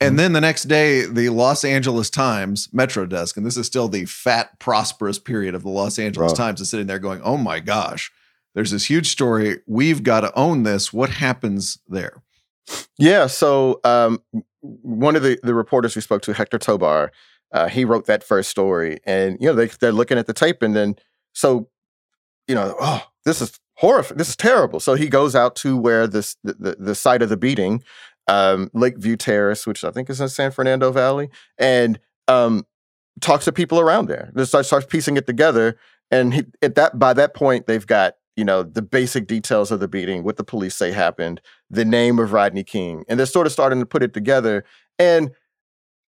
And then the next day, the Los Angeles Times Metro Desk, and this is still the fat, prosperous period of the Los Angeles Bro. Times, is sitting there going, Oh my gosh, there's this huge story. We've got to own this. What happens there? Yeah. So um, one of the, the reporters we spoke to, Hector Tobar, uh, he wrote that first story, and you know they they're looking at the tape, and then so you know, oh, this is horrific. This is terrible. So he goes out to where this the, the, the site of the beating, um, Lakeview Terrace, which I think is in San Fernando Valley, and um, talks to people around there. Just starts, starts piecing it together, and he, at that by that point they've got you know the basic details of the beating, what the police say happened, the name of Rodney King, and they're sort of starting to put it together. And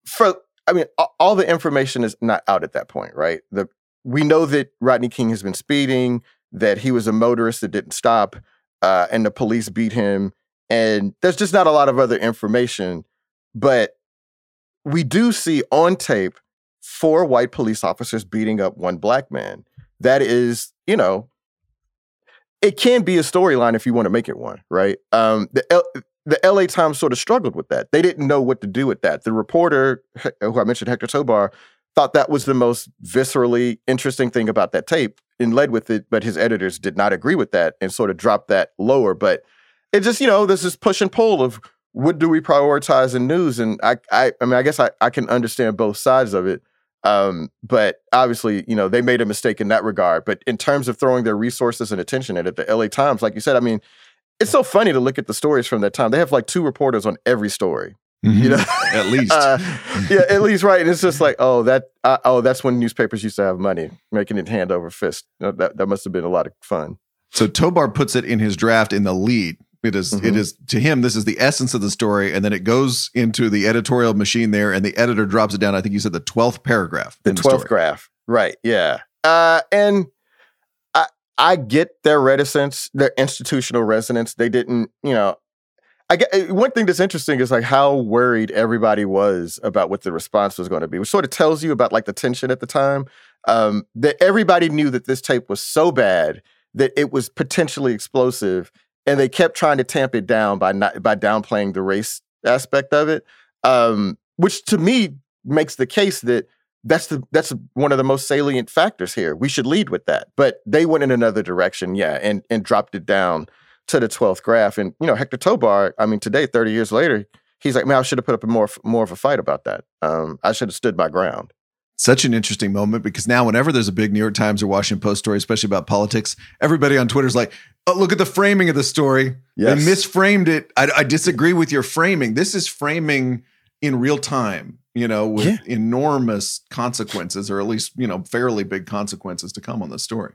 for I mean, all the information is not out at that point, right? The we know that Rodney King has been speeding, that he was a motorist that didn't stop, uh, and the police beat him. And there's just not a lot of other information, but we do see on tape four white police officers beating up one black man. That is, you know, it can be a storyline if you want to make it one, right? Um, the L- the LA Times sort of struggled with that. They didn't know what to do with that. The reporter, who I mentioned, Hector Tobar, thought that was the most viscerally interesting thing about that tape and led with it, but his editors did not agree with that and sort of dropped that lower. But it just, you know, there's this push and pull of what do we prioritize in news? And I, I, I mean, I guess I, I can understand both sides of it. Um, but obviously, you know, they made a mistake in that regard. But in terms of throwing their resources and attention at it, the LA Times, like you said, I mean, it's so funny to look at the stories from that time. They have like two reporters on every story. Mhm. You know, At least. [LAUGHS] Uh, yeah, at least right. And it's just like, oh, that, uh, oh, that's when newspapers used to have money, making it hand over fist. You know, that that must have been a lot of fun. So Tobar puts it in his draft in the lead. It is- it Mhm. is to him. This is the essence of the story, and then it goes into the editorial machine there, and the editor drops it down. I think you said the twelfth paragraph. The twelfth graph, right? Yeah, uh, and I I get their reticence, their institutional resonance. They didn't, you know. I get uh, one thing that's interesting is like how worried everybody was about what the response was going to be, which sort of tells you about like the tension at the time. Um, that everybody knew that this tape was so bad that it was potentially explosive, and they kept trying to tamp it down by not by downplaying the race aspect of it, um, which to me makes the case that that's the that's one of the most salient factors here. We should lead with that, but they went in another direction, yeah, and and dropped it down to the twelfth graph. And you know, Hector Tobar, I mean, today, thirty years later, he's like, man, I should have put up a more more of a fight about that. Um, I should have stood my ground. Such an interesting moment because now, whenever there's a big New York Times or Washington Post story, especially about politics, everybody on Twitter is like, "Oh, look at the framing of the story. Yes. They misframed it. I, I disagree with your framing. This is framing in real time, you know, with Yeah. enormous consequences, or at least you know, fairly big consequences to come on the story."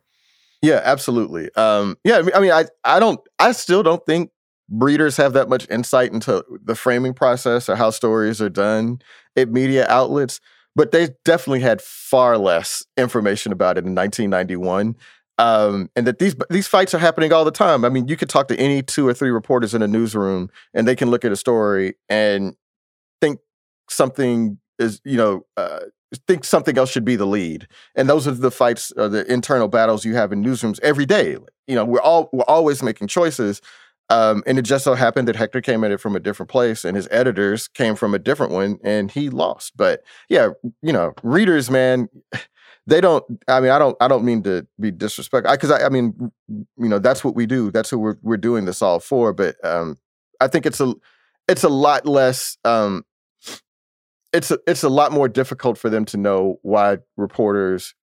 Yeah, absolutely. Um, yeah, I mean, I mean, I I don't, I still don't think breeders have that much insight into the framing process or how stories are done at media outlets, but they definitely had far less information about it in 1991. Um, and that these these fights are happening all the time. I mean, you could talk to any two or three reporters in a newsroom, and they can look at a story and think something is, you know, uh, think something else should be the lead and those are the fights uh, the internal battles you have in newsrooms every day you know we're all we're always making choices um, and it just so happened that hector came at it from a different place and his editors came from a different one and he lost. But yeah you know readers man [SIGHS] they don't i mean i don't i don't mean to be disrespectful. Because I, I mean you know that's what we do. That's who we're, we're doing this all for. But um, i think it's a it's a lot less um, it's a, it's a lot more difficult for them to know why reporters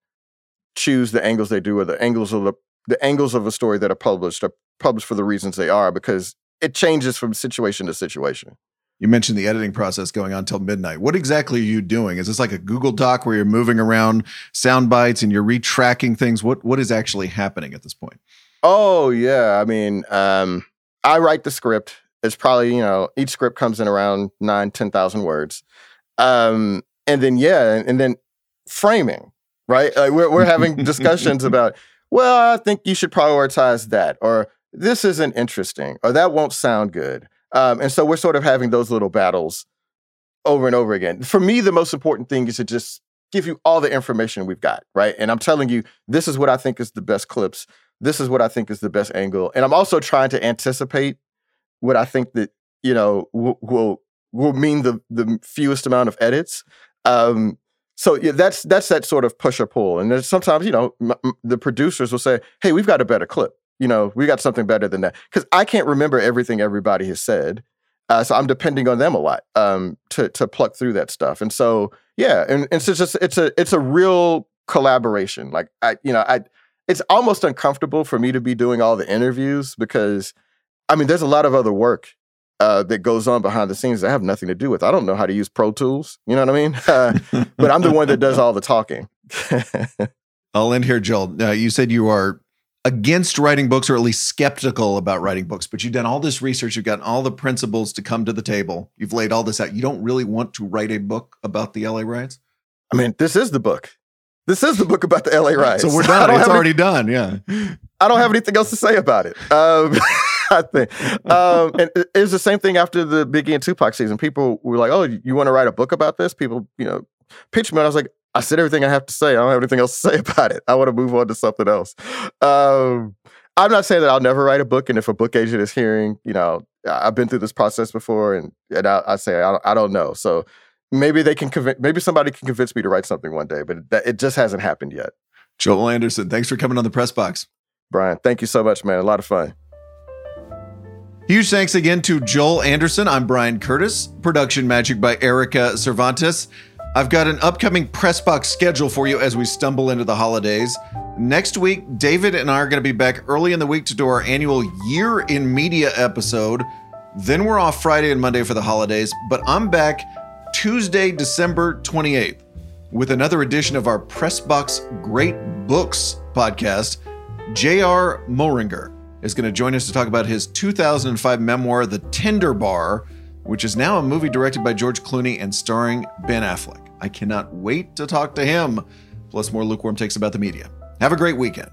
choose the angles they do or the angles of the the angles of a story that are published are published for the reasons they are because it changes from situation to situation. You mentioned the editing process going on till midnight. What exactly are you doing? Is this like a Google Doc where you're moving around sound bites and you're retracking things? What what is actually happening at this point? Oh yeah, I mean, um, I write the script. It's probably you know each script comes in around nine ten thousand words, um, and then yeah, and, and then framing. Right, like we're we're having [LAUGHS] discussions about. Well, I think you should prioritize that, or this isn't interesting, or that won't sound good. Um, and so we're sort of having those little battles over and over again. For me, the most important thing is to just give you all the information we've got, right? And I'm telling you, this is what I think is the best clips. This is what I think is the best angle. And I'm also trying to anticipate what I think that, you know, will will, mean the the fewest amount of edits. Um, so yeah, that's that's that sort of push or pull. And sometimes, you know, m- m- the producers will say, "Hey, we've got a better clip. You know, we got something better than that." Because I can't remember everything everybody has said. Uh, so I'm depending on them a lot um, to to pluck through that stuff. And so yeah, and, and so it's just it's a it's a real collaboration. Like I, you know, I it's almost uncomfortable for me to be doing all the interviews because I mean, there's a lot of other work uh, that goes on behind the scenes that I have nothing to do with. I don't know how to use Pro Tools. You know what I mean? [LAUGHS] Uh, but I'm the one that does all the talking. [LAUGHS] I'll end here, Joel. Uh, you said you are against writing books or at least skeptical about writing books, but you've done all this research, you've gotten all the principles to come to the table, you've laid all this out. You don't really want to write a book about the LA riots? I mean, this is the book. This is the book about the LA riots. So we're [LAUGHS] done. It's already done. Yeah. I don't have anything else to say about it. Um, [LAUGHS] I think, um, and it it was the same thing after the Biggie and Tupac season. People were like, "Oh, you want to write a book about this?" People, you know, pitched me. And I was like, "I said everything I have to say. I don't have anything else to [LAUGHS] say about it. I want to move on to something else." Um, I'm not saying that I'll never write a book, and if a book agent is hearing, you know, I've been through this process before, and and I, I say I don't, I don't know. So maybe they can convince, maybe somebody can convince me to write something one day, but that, it just hasn't happened yet. Joel Anderson, thanks for coming on the press box. Bryan, thank you so much, man. A lot of fun. Huge thanks again to Joel Anderson. I'm Bryan Curtis. Production magic by Erika Cervantes. I've got an upcoming press box schedule for you as we stumble into the holidays. Next week, David and I are going to be back early in the week to do our annual Year in Media episode. Then we're off Friday and Monday for the holidays, but I'm back Tuesday, December 28th with another edition of our Pressbox Great Books podcast. J.R. Moehringer is going to join us to talk about his 2005 memoir, The Tender Bar, which is now a movie directed by George Clooney and starring Ben Affleck. I cannot wait to talk to him, plus more lukewarm takes about the media. Have a great weekend.